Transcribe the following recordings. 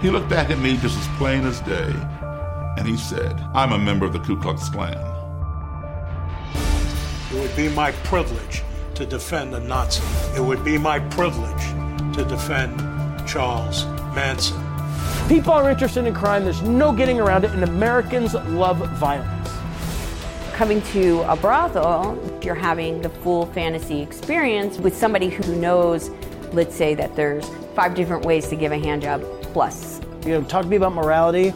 He looked back at me just as plain as day, and he said, I'm a member of the Ku Klux Klan. It would be my privilege to defend a Nazi. It would be my privilege to defend Charles Manson. People are interested in crime. There's no getting around it, and Americans love violence. Coming to a brothel, you're having the full fantasy experience with somebody who knows, let's say, that there's five different ways to give a handjob plus. You know, talk to me about morality.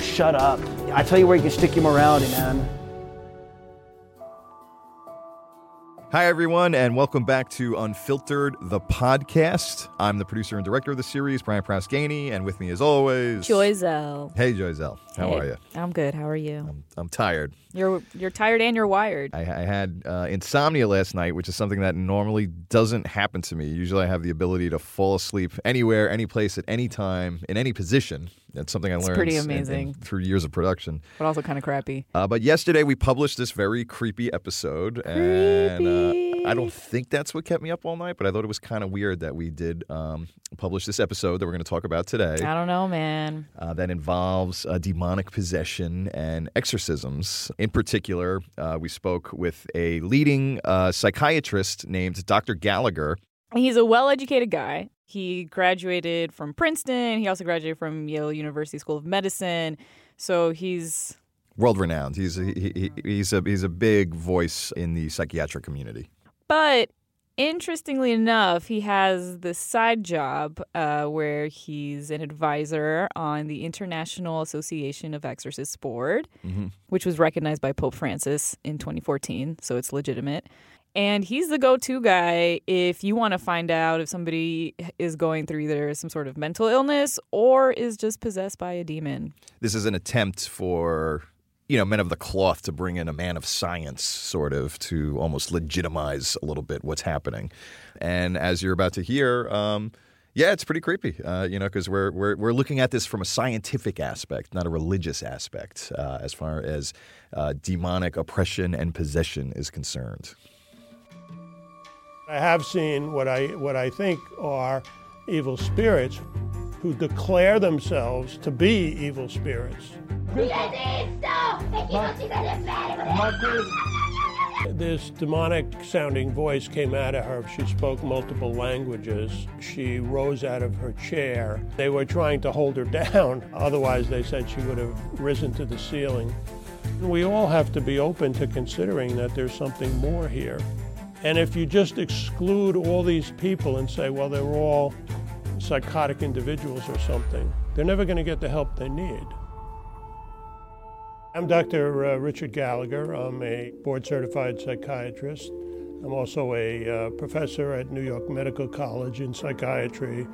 Shut up. I tell you where you can stick your morality, man. Hi, everyone, and welcome back to Unfiltered, the podcast. I'm the producer and director of the series, Brian Prasgani, and with me, as always, Joyzel. Hey, Joyzel. How Hey, are you? I'm good. How are you? I'm, I'm tired. You're you're tired and you're wired. I, I had uh, insomnia last night, which is something that normally doesn't happen to me. Usually, I have the ability to fall asleep anywhere, any place, at any time, in any position. That's something I It's learned pretty in- in- amazing. through years of production. but also kind of crappy. Uh, but yesterday we published this very creepy episode, and uh, I don't think that's what kept me up all night. But I thought it was kind of weird that we did um, publish this episode that we're going to talk about today. I don't know, man. Uh, that involves uh, demonic possession and exorcisms. In particular, uh, we spoke with a leading uh, psychiatrist named Dr. Gallagher. He's a well-educated guy. He graduated from Princeton. He also graduated from Yale University School of Medicine. So he's World renowned. He's a, he, he- he's a he's a big voice in the psychiatric community. But interestingly enough, he has this side job uh, where he's an advisor on the International Association of Exorcists Board, which was recognized by Pope Francis in 2014. So it's legitimate. And he's the go to guy if you want to find out if somebody is going through either some sort of mental illness or is just possessed by a demon. this is an attempt for you know men of the cloth to bring in a man of science sort of to almost legitimize a little bit what's happening and as you're about to hear um, yeah it's pretty creepy uh, you know because we're, we're, we're looking at this from a scientific aspect not a religious aspect uh, as far as uh, demonic oppression and possession is concerned I have seen what I what I think are evil spirits who declare themselves to be evil spirits. This demonic sounding voice came out of her. She spoke multiple languages. She rose out of her chair. They were trying to hold her down, otherwise, they said she would have risen to the ceiling. We all have to be open to considering that there's something more here. And if you just exclude all these people and say, well, they're all psychotic individuals or something, they're never going to get the help they need. I'm Dr. uh, Richard Gallagher. I'm a board certified psychiatrist. I'm also a uh, professor at New York Medical College in psychiatry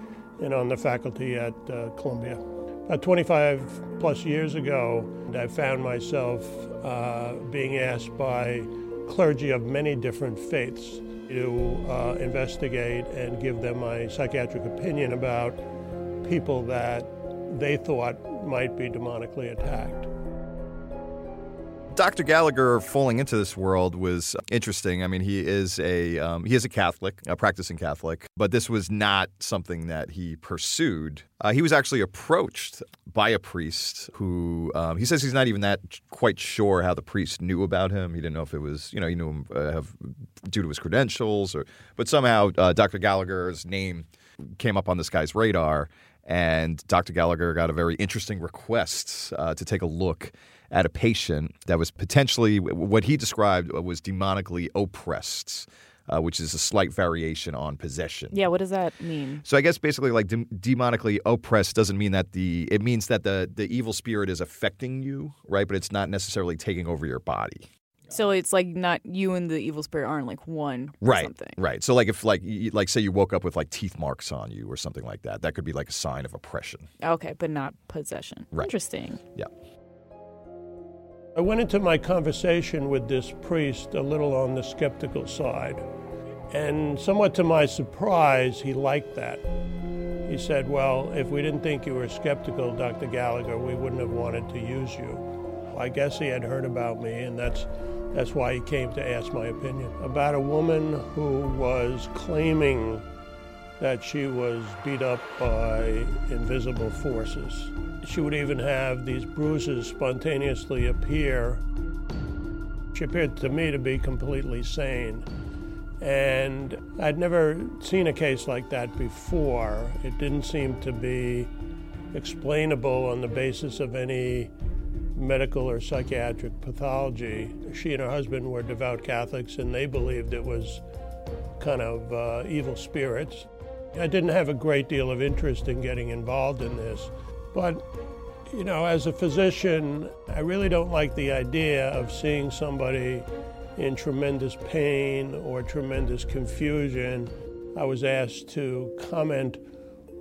and on the faculty at uh, Columbia. About 25 plus years ago, I found myself uh, being asked by clergy of many different faiths to uh, investigate and give them my psychiatric opinion about people that they thought might be demonically attacked. Dr. Gallagher falling into this world was interesting. I mean, he is a um, he is a Catholic, a practicing Catholic, but this was not something that he pursued. Uh, he was actually approached by a priest who um, he says he's not even that quite sure how the priest knew about him. He didn't know if it was you know he knew him uh, have, due to his credentials or but somehow uh, Dr. Gallagher's name came up on this guy's radar. And Dr. Gallagher got a very interesting request uh, to take a look at a patient that was potentially what he described was demonically oppressed, uh, which is a slight variation on possession. Yeah, what does that mean? So I guess basically, like dem- demonically oppressed doesn't mean that the it means that the the evil spirit is affecting you, right? But it's not necessarily taking over your body. So it's like not you and the evil spirit aren't like one or Right, something. right. So like if like y- like say you woke up with like teeth marks on you or something like that, that could be like a sign of oppression. Okay, but not possession. Right. Interesting. Yeah. I went into my conversation with this priest a little on the skeptical side. And somewhat to my surprise, he liked that. He said, Well, if we didn't think you were skeptical, Dr. Gallagher, we wouldn't have wanted to use you. Well, I guess he had heard about me, and that's, that's why he came to ask my opinion about a woman who was claiming that she was beat up by invisible forces. She would even have these bruises spontaneously appear. She appeared to me to be completely sane. And I'd never seen a case like that before. It didn't seem to be explainable on the basis of any medical or psychiatric pathology. She and her husband were devout Catholics, and they believed it was kind of uh, evil spirits. I didn't have a great deal of interest in getting involved in this, but you know, as a physician, I really don't like the idea of seeing somebody in tremendous pain or tremendous confusion. I was asked to comment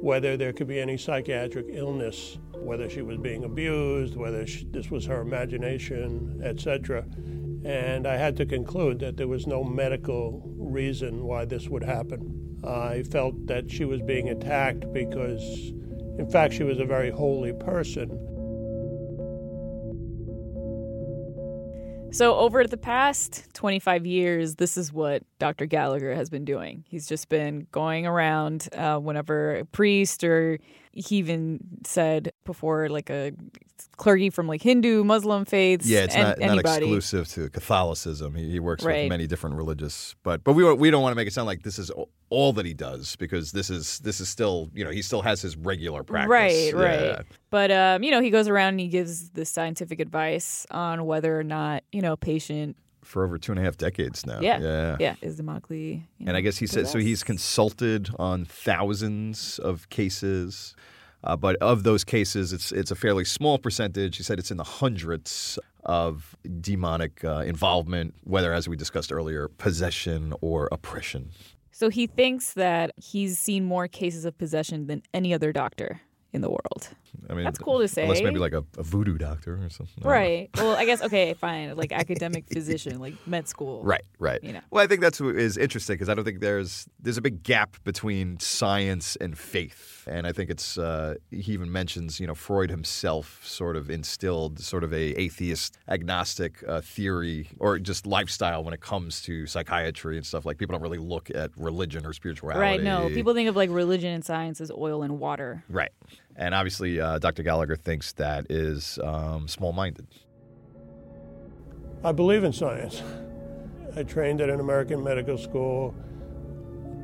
whether there could be any psychiatric illness, whether she was being abused, whether she, this was her imagination, etc. And I had to conclude that there was no medical reason why this would happen. I felt that she was being attacked because, in fact, she was a very holy person. So, over the past 25 years, this is what Dr. Gallagher has been doing. He's just been going around uh, whenever a priest or he even said before, like a clergy from like Hindu, Muslim faiths. Yeah, it's not, not exclusive to Catholicism. He, he works right. with many different religious, but but we we don't want to make it sound like this is all that he does because this is this is still you know he still has his regular practice. Right, yeah. right. But um, you know he goes around and he gives the scientific advice on whether or not you know a patient for over two and a half decades now. Yeah, yeah, yeah. Is demonically? You know, and I guess he said so. He's consulted on thousands of cases. Uh, but of those cases, it's it's a fairly small percentage. He said it's in the hundreds of demonic uh, involvement, whether, as we discussed earlier, possession or oppression. So he thinks that he's seen more cases of possession than any other doctor in the world. I mean, that's cool to say. Unless maybe like a, a voodoo doctor or something. Right. well, I guess okay, fine. Like academic physician, like med school. Right. Right. You know. Well, I think that's what is interesting because I don't think there's there's a big gap between science and faith, and I think it's uh, he even mentions you know Freud himself sort of instilled sort of a atheist agnostic uh, theory or just lifestyle when it comes to psychiatry and stuff. Like people don't really look at religion or spirituality. Right. No. People think of like religion and science as oil and water. Right. And obviously, uh, Dr. Gallagher thinks that is um, small minded. I believe in science. I trained at an American medical school.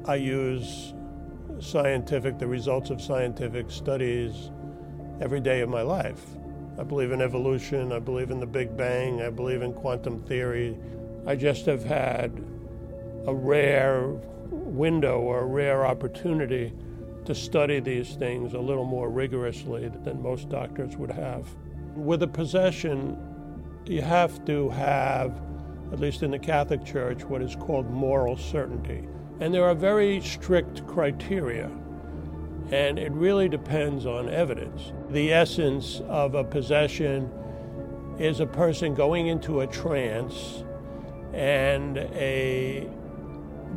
I use scientific, the results of scientific studies every day of my life. I believe in evolution. I believe in the Big Bang. I believe in quantum theory. I just have had a rare window or a rare opportunity to study these things a little more rigorously than most doctors would have. With a possession, you have to have, at least in the Catholic Church, what is called moral certainty. And there are very strict criteria, and it really depends on evidence. The essence of a possession is a person going into a trance and a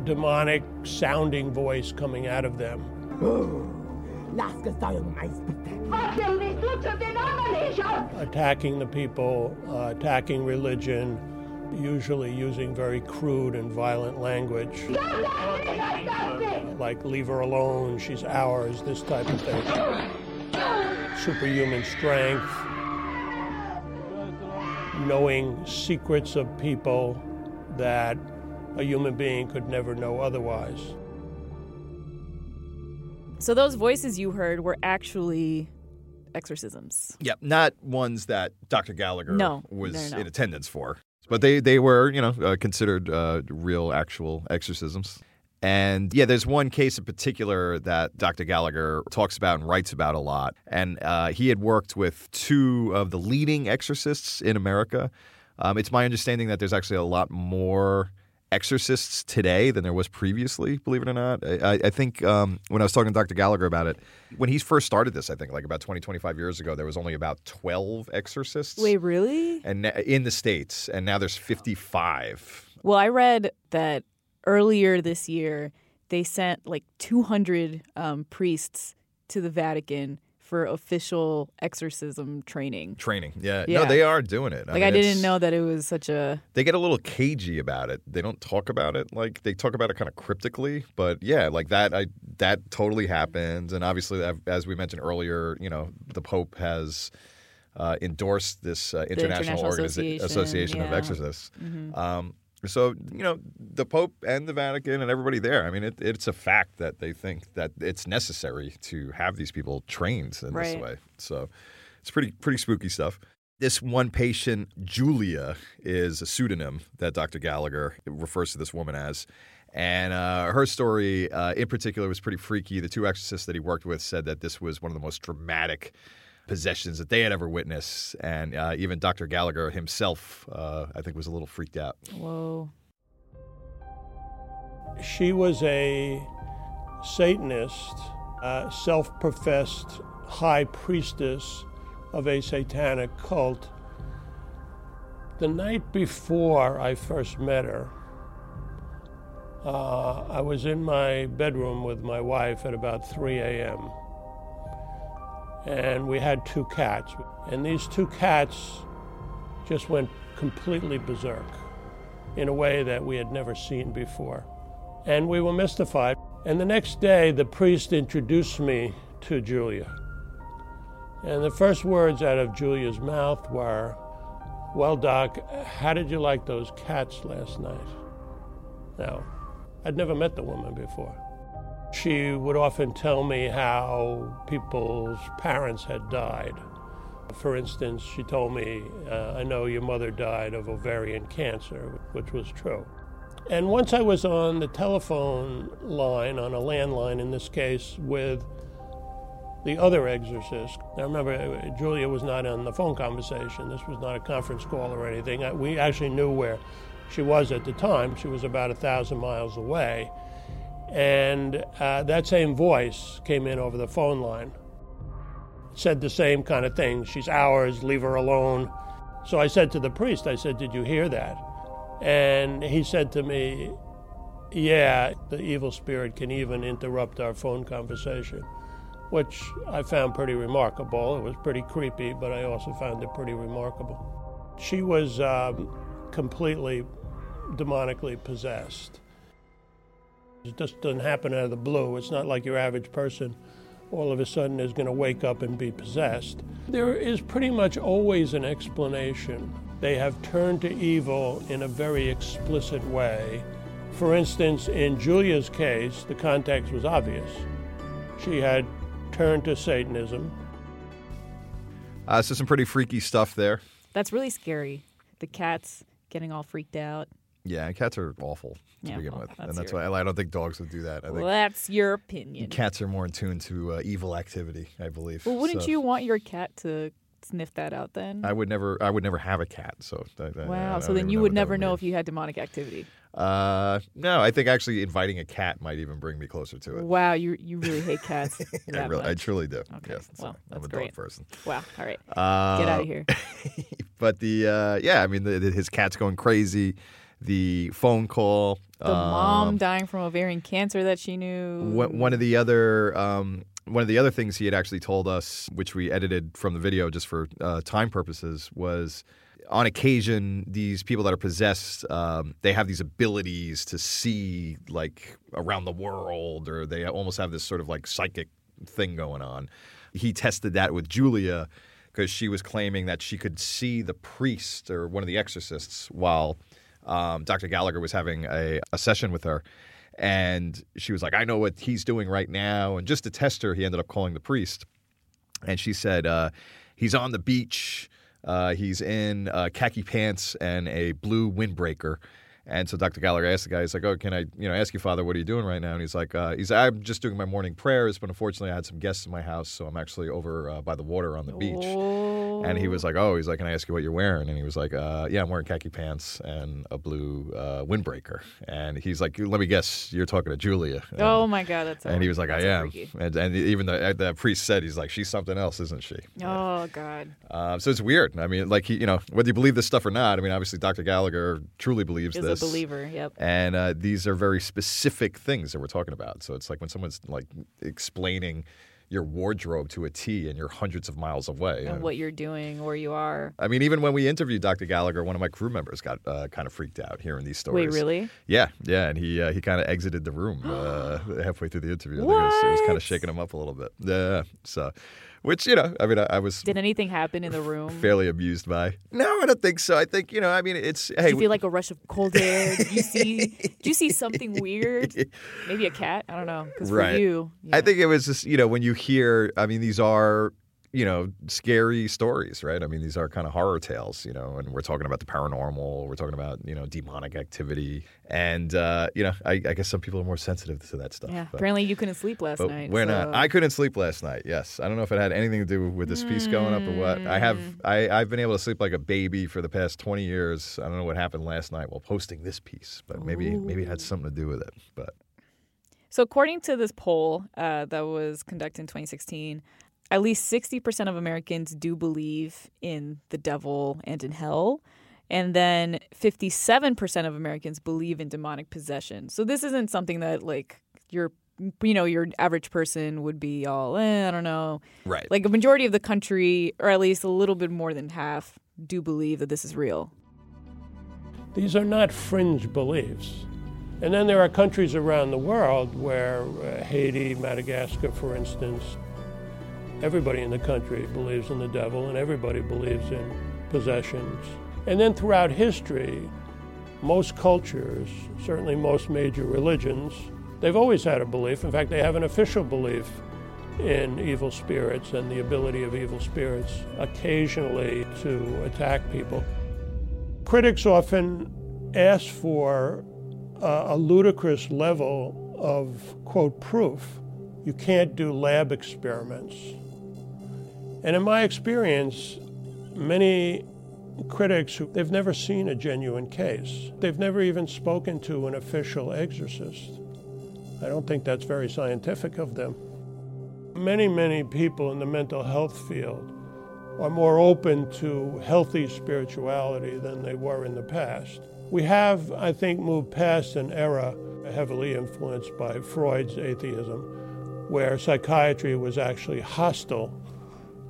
demonic sounding voice coming out of them Attacking the people, uh, attacking religion, usually using very crude and violent language. Like, leave her alone, she's ours, this type of thing. Superhuman strength, knowing secrets of people that a human being could never know otherwise. So those voices you heard were actually exorcisms. Yep, not ones that Dr. Gallagher no, was in attendance for. But they, they were, you know, uh, considered uh, real, actual exorcisms. And yeah, there's one case in particular that Dr. Gallagher talks about and writes about a lot. And uh, he had worked with two of the leading exorcists in America. Um, it's my understanding that there's actually a lot more exorcists today than there was previously, believe it or not. I, I think um, when I was talking to Dr. Gallagher about it, when he first started this, I think like about 20, 25 years ago, there was only about 12 exorcists. Wait, really? And in the States, and now there's 55. Well, I read that earlier this year, they sent like 200 um, priests to the Vatican for official exorcism training. Training, yeah. Yeah. No, they are doing it. Like I, mean, didn't know that it was such a they get a little cagey about it. They don't talk about it like they talk about it kind of cryptically, but yeah, like that. I that totally happens, and obviously, as we mentioned earlier, you know, the Pope has uh, endorsed this uh, international, International Organiza- Association, association of yeah. exorcists. Um, so you know, the Pope and the Vatican and everybody there. I mean, it, it's a fact that they think that it's necessary to have these people trained in this way. So it's pretty pretty spooky stuff. This one patient, Julia, is a pseudonym that Dr. Gallagher refers to this woman as. And uh, her story uh, in particular was pretty freaky. The two exorcists that he worked with said that this was one of the most dramatic possessions that they had ever witnessed. And uh, even Dr. Gallagher himself, uh, I think, was a little freaked out. whoa. She was a Satanist, a self professed high priestess of a satanic cult. The night before I first met her, uh, I was in my bedroom with my wife at about 3 a.m. And we had two cats. And these two cats just went completely berserk in a way that we had never seen before. And we were mystified. And the next day, the priest introduced me to Julia. And the first words out of Julia's mouth were, Well, Doc, how did you like those cats last night? Now, I'd never met the woman before. She would often tell me how people's parents had died. For instance, she told me, uh, I know your mother died of ovarian cancer, which was true. And once I was on the telephone line, on a landline in this case, with the other exorcist. Now remember, Julia was not in the phone conversation. This was not a conference call or anything. We actually knew where she was at the time. She was about a thousand miles away. And uh, that same voice came in over the phone line. Said the same kind of thing. She's ours, leave her alone. So I said to the priest, I said, Did you hear that? And he said to me, Yeah, the evil spirit can even interrupt our phone conversation, which I found pretty remarkable. It was pretty creepy, but I also found it pretty remarkable. She was um, completely demonically possessed. It just doesn't happen out of the blue. It's not like your average person all of a sudden is going to wake up and be possessed. There is pretty much always an explanation. They have turned to evil in a very explicit way. For instance, in Julia's case, the context was obvious. She had turned to Satanism. Uh, so some pretty freaky stuff there. That's really scary. The cats getting all freaked out. Yeah, cats are awful to Yeah, begin well, with, that's and that's your- why I don't think dogs would do that. I think Well, that's your opinion. cats are more in tune to uh, evil activity. I believe. Well, wouldn't So- you want your cat to sniff that out then? I would never. I would never have a cat. So I- I- I wow. So then you would never know if you had demonic activity. Uh, no, I think actually inviting a cat might even bring me closer to it. Wow. You you really hate cats. I, really, I truly do. Okay, Yes, so well, I'm a great. dog person. Wow. All right. Uh, Get out of here. But the uh, yeah, I mean, the, the- his cat's going crazy. The phone call. The mom um, dying from ovarian cancer that she knew. One one of the other um, one of the other things he had actually told us, which we edited from the video just for uh, time purposes, was on occasion these people that are possessed, um, they have these abilities to see like around the world, or they almost have this sort of like psychic thing going on. He tested that with Julia because she was claiming that she could see the priest or one of the exorcists while um, Dr. Gallagher was having a, a session with her. And she was like, I know what he's doing right now. And just to test her, he ended up calling the priest. And she said, uh, he's on the beach. Uh, he's in uh, khaki pants and a blue windbreaker. And so Dr. Gallagher asked the guy, he's like, "Oh, can I, you know, ask you, Father, what are you doing right now?" And he's like, uh, "He's, I'm just doing my morning prayers, but unfortunately, I had some guests in my house, so I'm actually over uh, by the water on the beach." And he was like, "Oh, he's like, can I ask you what you're wearing?" And he was like, uh, "Yeah, I'm wearing khaki pants and a blue uh, windbreaker." And he's like, "Let me guess, you're talking to Julia." And, Oh my God. That's. and he was like, "I am." And, and even the, the priest said, "He's like, she's something else, isn't she?" Oh God. Uh, so it's weird. I mean, like he, you know, whether you believe this stuff or not. I mean, obviously, Dr. Gallagher truly believes Is this. Believer. Yep. And uh, these are very specific things that we're talking about. So it's like when someone's like explaining, your wardrobe to a T and you're hundreds of miles away. And what you're doing, where you are. I mean, even when we interviewed Dr. Gallagher, one of my crew members got uh, kind of freaked out hearing these stories. Wait, really? Yeah, yeah, and he uh, he kind of exited the room uh, halfway through the interview. Think it was, it was kind of shaking him up a little bit. Yeah, so which you know, I mean, I, I was. Did anything happen in the room? Fairly amused by. No, I don't think so. I think you know, I mean, it's. Did hey, you feel like a rush of cold air? Did you see? did you see something weird? Maybe a cat? I don't know. Because right. for you, I think it was just you know when you hear. I mean, these are you know, scary stories, right? I mean, these are kind of horror tales, you know, and we're talking about the paranormal, we're talking about, you know, demonic activity. And, uh, you know, I, I guess some people are more sensitive to that stuff. Yeah. but- Apparently, you couldn't sleep last night. we're so- not. I couldn't sleep last night. Yes, I don't know if it had anything to do with this piece going up or what. I have. Mm. I, I've been able to sleep like a baby for the past twenty years. I don't know what happened last night while posting this piece, but maybe maybe it had something to do with it. But So, according to this poll uh, that was conducted in 2016, at least 60% of Americans do believe in the devil and in hell. And then 57% of Americans believe in demonic possession. So, this isn't something that, like, your you know, your average person would be all, eh, I don't know. right, Like a majority of the country, or at least a little bit more than half, do believe that this is real. These are not fringe beliefs. And then there are countries around the world where uh, Haiti, Madagascar, for instance, everybody in the country believes in the devil and everybody believes in possessions. And then throughout history, most cultures, certainly most major religions, they've always had a belief. In fact, they have an official belief in evil spirits and the ability of evil spirits occasionally to attack people. Critics often ask for uh, a ludicrous level of, quote, proof. You can't do lab experiments. And in my experience, many critics who they've never seen a genuine case. They've never even spoken to an official exorcist. I don't think that's very scientific of them. Many, many people in the mental health field are more open to healthy spirituality than they were in the past. We have, I think, moved past an era heavily influenced by Freud's atheism, where psychiatry was actually hostile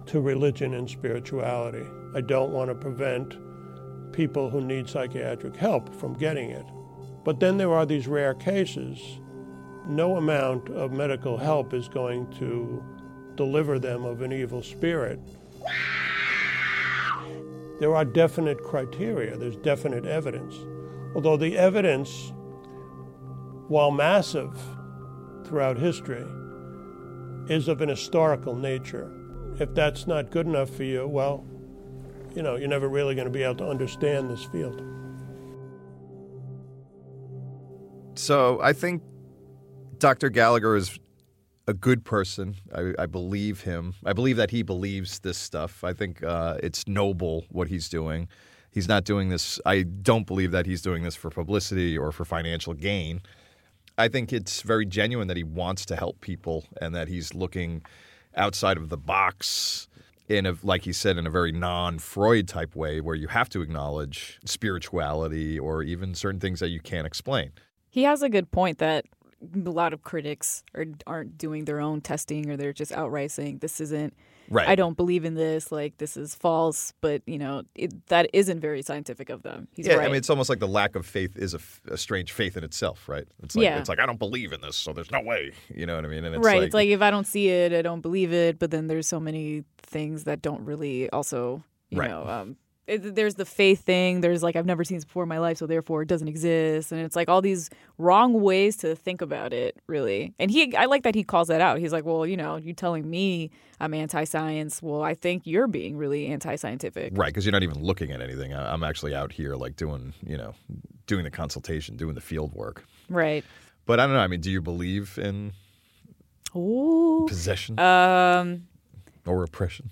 to religion and spirituality. I don't want to prevent people who need psychiatric help from getting it. But then there are these rare cases. No amount of medical help is going to deliver them of an evil spirit. There are definite criteria, there's definite evidence. Although the evidence, while massive throughout history, is of an historical nature. If that's not good enough for you, well, you know, you're never really going to be able to understand this field. so I think Dr. Gallagher is a good person. I, I believe him. I believe that he believes this stuff. I think uh, it's noble what he's doing. He's not doing this. I don't believe that he's doing this for publicity or for financial gain. I think it's very genuine that he wants to help people and that he's looking outside of the box in a like he said in a very non-Freud type way where you have to acknowledge spirituality or even certain things that you can't explain. He has a good point that a lot of critics are, aren't doing their own testing or they're just outright saying this isn't Right. I don't believe in this like this is false but you know it, that isn't very scientific of them he's yeah, right I mean, it's almost like the lack of faith is a, f- a strange faith in itself, right? It's like Yeah. it's like I don't believe in this, so there's no way. You know what I mean? And it's right like, it's like if I don't see it I don't believe it but then there's so many things that don't really also you Right. know um it, there's the faith thing there's like I've never seen this before in my life so therefore it doesn't exist and it's like all these wrong ways to think about it really and he I like that he calls that out he's like well you know you telling me I'm anti-science well I think you're being really anti-scientific right because you're not even looking at anything. I- I'm actually out here like doing you know doing the consultation, doing the field work. right But I don't know. I mean, do you believe in Ooh. possession Um, or oppression?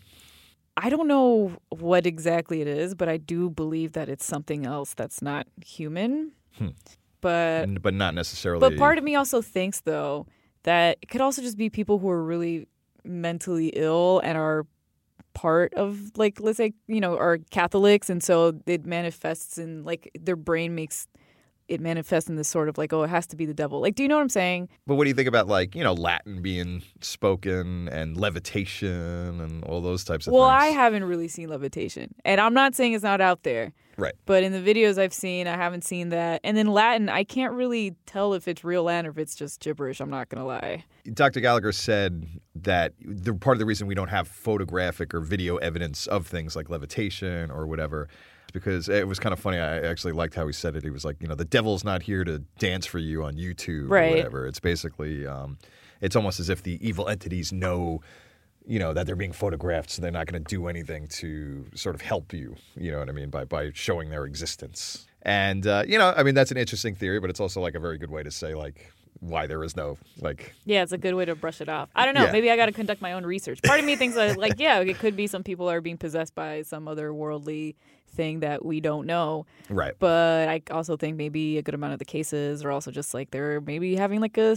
I don't know what exactly it is, but I do believe that it's something else that's not human. Hmm. But but not necessarily. but part of me also thinks though that it could also just be people who are really mentally ill and are part of like let's say you know are Catholics and so it manifests in like their brain makes it manifests in this sort of like, oh, it has to be the devil. Like, do you know what I'm saying? But what do you think about like you know Latin being spoken and levitation and all those types of Well, things? Well, I haven't really seen levitation, and I'm not saying it's not out there. Right. But in the videos I've seen, I haven't seen that. And then Latin, I can't really tell if it's real Latin or if it's just gibberish. I'm not gonna lie. Dr. Gallagher said that the part of the reason we don't have photographic or video evidence of things like levitation or whatever because it was kind of funny. I actually liked how he said it. He was like, you know, the devil's not here to dance for you on YouTube Right. or whatever. It's basically, um, it's almost as if the evil entities know. You know that they're being photographed, so they're not going to do anything to sort of help you. You know what I mean by by showing their existence. And uh, you know, I mean that's an interesting theory, but it's also like a very good way to say like why there is no like Yeah, it's a good way to brush it off. I don't know. Yeah. Maybe I got to conduct my own research. Part of me thinks that, like, yeah, it could be some people are being possessed by some other worldly thing that we don't know. right. But I also think maybe a good amount of the cases are also just like they're maybe having like a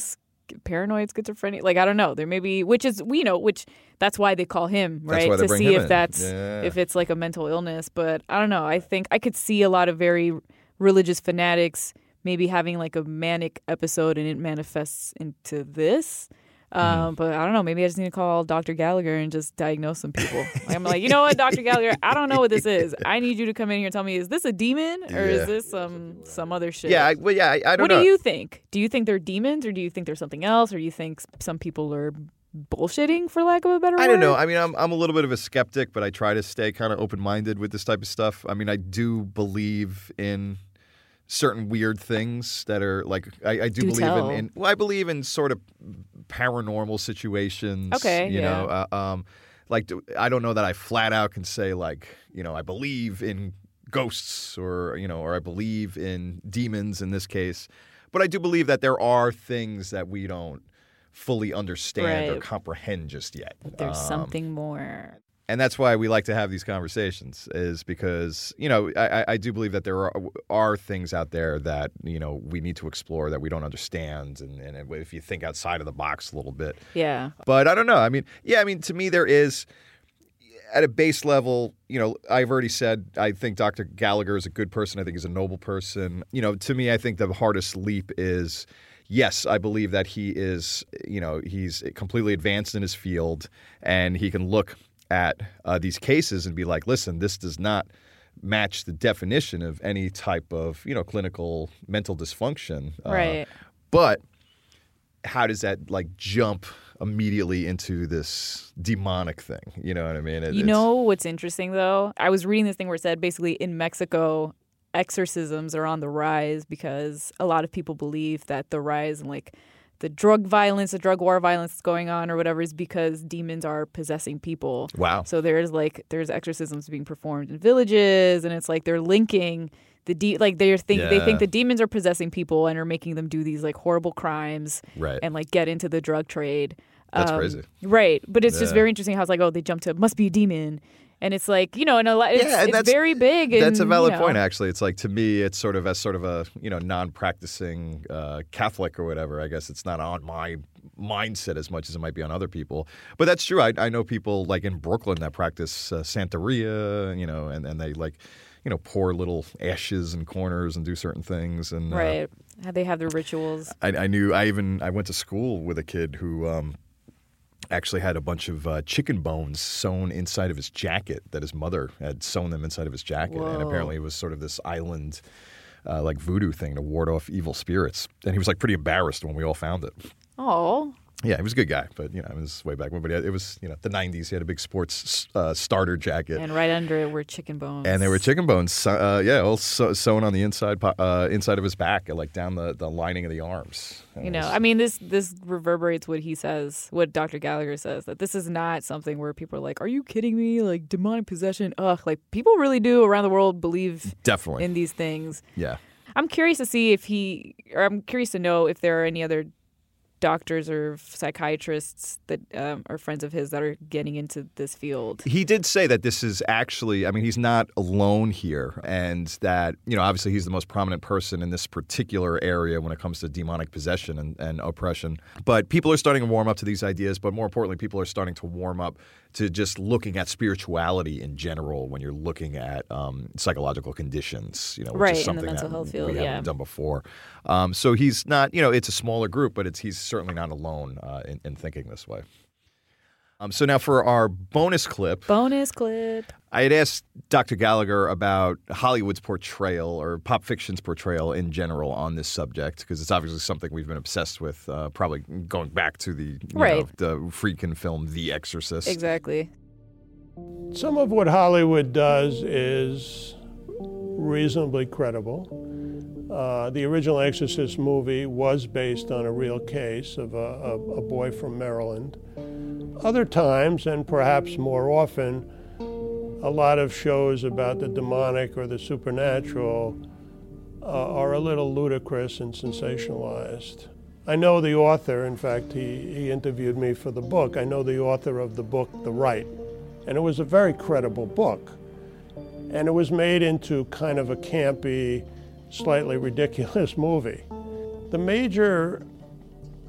paranoid schizophrenia. Like I don't know. There may be, which is we know, which that's why they call him right to see if in. that's Yeah. if it's like a mental illness. But I don't know. I think I could see a lot of very religious fanatics maybe having like a manic episode and it manifests into this. Um, But I don't know. Maybe I just need to call Dr. Gallagher and just diagnose some people. Like, I'm like, you know what, Dr. Gallagher, I don't know what this is. I need you to come in here and tell me, is this a demon or Yeah. is this some some other shit? Yeah, I, well, yeah, I, I don't what know. What do you think? Do you think they're demons, or do you think there's something else, or do you think some people are bullshitting, for lack of a better word? I don't know. I mean, I'm I'm a little bit of a skeptic, but I try to stay kind of open minded with this type of stuff. I mean, I do believe in certain weird things that are like I, I do, Do believe in, in. Well, I believe in sort of paranormal situations. Okay, you yeah. know, uh, um, like I don't know that I flat out can say like you know I believe in ghosts or you know or I believe in demons in this case, but I do believe that there are things that we don't fully understand or comprehend just yet. There's Um, something more. And that's why we like to have these conversations is because you know I, I- do believe that there are, are things out there that you know we need to explore that we don't understand and, and if you think outside of the box a little bit. Yeah. but i don't know. I mean yeah i mean to me there is at a base level you know i've already said i think dr gallagher is a good person. I think he's a noble person. You know to me i think the hardest leap is yes i believe that he is you know he's completely advanced in his field and he can look at uh, these cases and be like listen this does not match the definition of any type of you know clinical mental dysfunction Uh, Right. but how does that like jump immediately into this demonic thing? You know what I mean? It- You know what's interesting though? I was reading this thing where it said basically in Mexico, exorcisms are on the rise because a lot of people believe that the rise in like the drug violence, the drug war violence that's going on or whatever is because demons are possessing people. Wow. So there's like there's exorcisms being performed in villages and it's like they're linking the de- like they're think they think the demons are possessing people and are making them do these like horrible crimes Right. and like get into the drug trade. That's Um, crazy. Right, but it's just very interesting how it's like, oh, they jump to must be a demon, and it's like you know, and a lot, it's, Yeah, and it's very big. And, That's a valid you know, point, actually. It's like to me, it's sort of as sort of a you know non-practicing uh, Catholic or whatever. I guess it's not on my mindset as much as it might be on other people. But that's true. I, I know people like in Brooklyn that practice uh, Santeria, you know, and, and they like you know pour little ashes in corners and do certain things. And uh, Right, how they have their rituals. I, I knew. I even I went to school with a kid who. Um, Actually, had a bunch of uh, chicken bones sewn inside of his jacket that his mother had sewn them inside of his jacket, and apparently it was sort of this island, uh, like voodoo thing to ward off evil spirits. And he was like pretty embarrassed when we all found it. Oh, Yeah, he was a good guy, but you know, it was way back when. But it was you know the '90s. He had a big sports uh, starter jacket, and right under it were chicken bones. and there were chicken bones, uh, yeah, all sew- sewn on the inside, uh, inside of his back, like down the, the lining of the arms. And You know, was- I mean, this this reverberates what he says, what Dr. Gallagher says, that this is not something where people are like, "Are you kidding me?" Like demonic possession. Ugh, like people really do around the world believe definitely, in these things. yeah. I'm curious to see if he, or I'm curious to know if there are any other doctors or psychiatrists that um, are friends of his that are getting into this field. He did say that this is actually, I mean, he's not alone here, and that, you know, obviously he's the most prominent person in this particular area when it comes to demonic possession and, and oppression. But people are starting to warm up to these ideas, but more importantly, people are starting to warm up to just looking at spirituality in general when you're looking at um, psychological conditions, you know, which Right, is in the something mental that health field, we yeah. haven't done before. Um, so he's not, you know, it's a smaller group, but it's he's certainly not alone uh, in, in thinking this way. Um, so now for our bonus clip, Bonus clip. I had asked Dr. Gallagher about Hollywood's portrayal or pop fiction's portrayal in general on this subject because it's obviously something we've been obsessed with, uh, probably going back to the you Right. know, the Friedkin film The Exorcist. Exactly. Some of what Hollywood does is reasonably credible. Uh, the original Exorcist movie was based on a real case of a, a, a boy from Maryland. Other times, and perhaps more often, a lot of shows about the demonic or the supernatural uh, are a little ludicrous and sensationalized. I know the author, in fact, he, he interviewed me for the book. I know the author of the book, The Rite, and it was a very credible book. And it was made into kind of a campy, slightly ridiculous movie. The major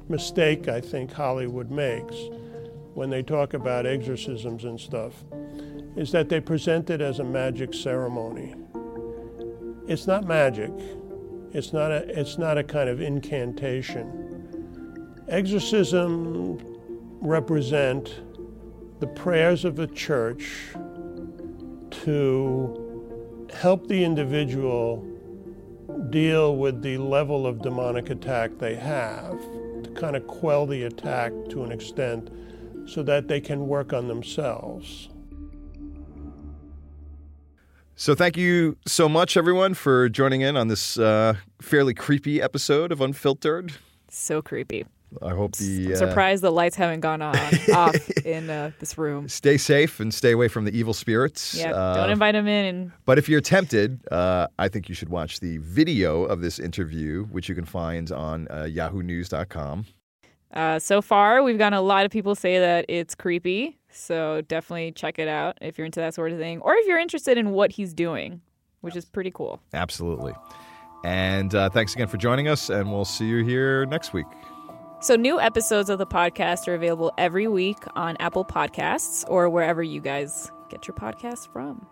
mistake I think Hollywood makes when they talk about exorcisms and stuff is that they present it as a magic ceremony. It's not magic. It's not a, it's not a kind of incantation. Exorcism represent the prayers of the church to help the individual deal with the level of demonic attack they have, to kind of quell the attack to an extent so that they can work on themselves. So thank you so much, everyone, for joining in on this uh, fairly creepy episode of Unfiltered. So creepy. I hope the I'm uh, the lights haven't gone on off in uh, this room. stay safe and stay away from the evil spirits. Yeah, Uh, don't invite them in. And But if you're tempted, uh, I think you should watch the video of this interview, which you can find on uh, yahoonews.com. uh, so far, we've gotten a lot of people say that it's creepy. So definitely check it out if you're into that sort of thing, or if you're interested in what he's doing, which is pretty cool. Absolutely. And uh, thanks again for joining us, and we'll see you here next week. So, new episodes of the podcast are available every week on Apple Podcasts or wherever you guys get your podcasts from.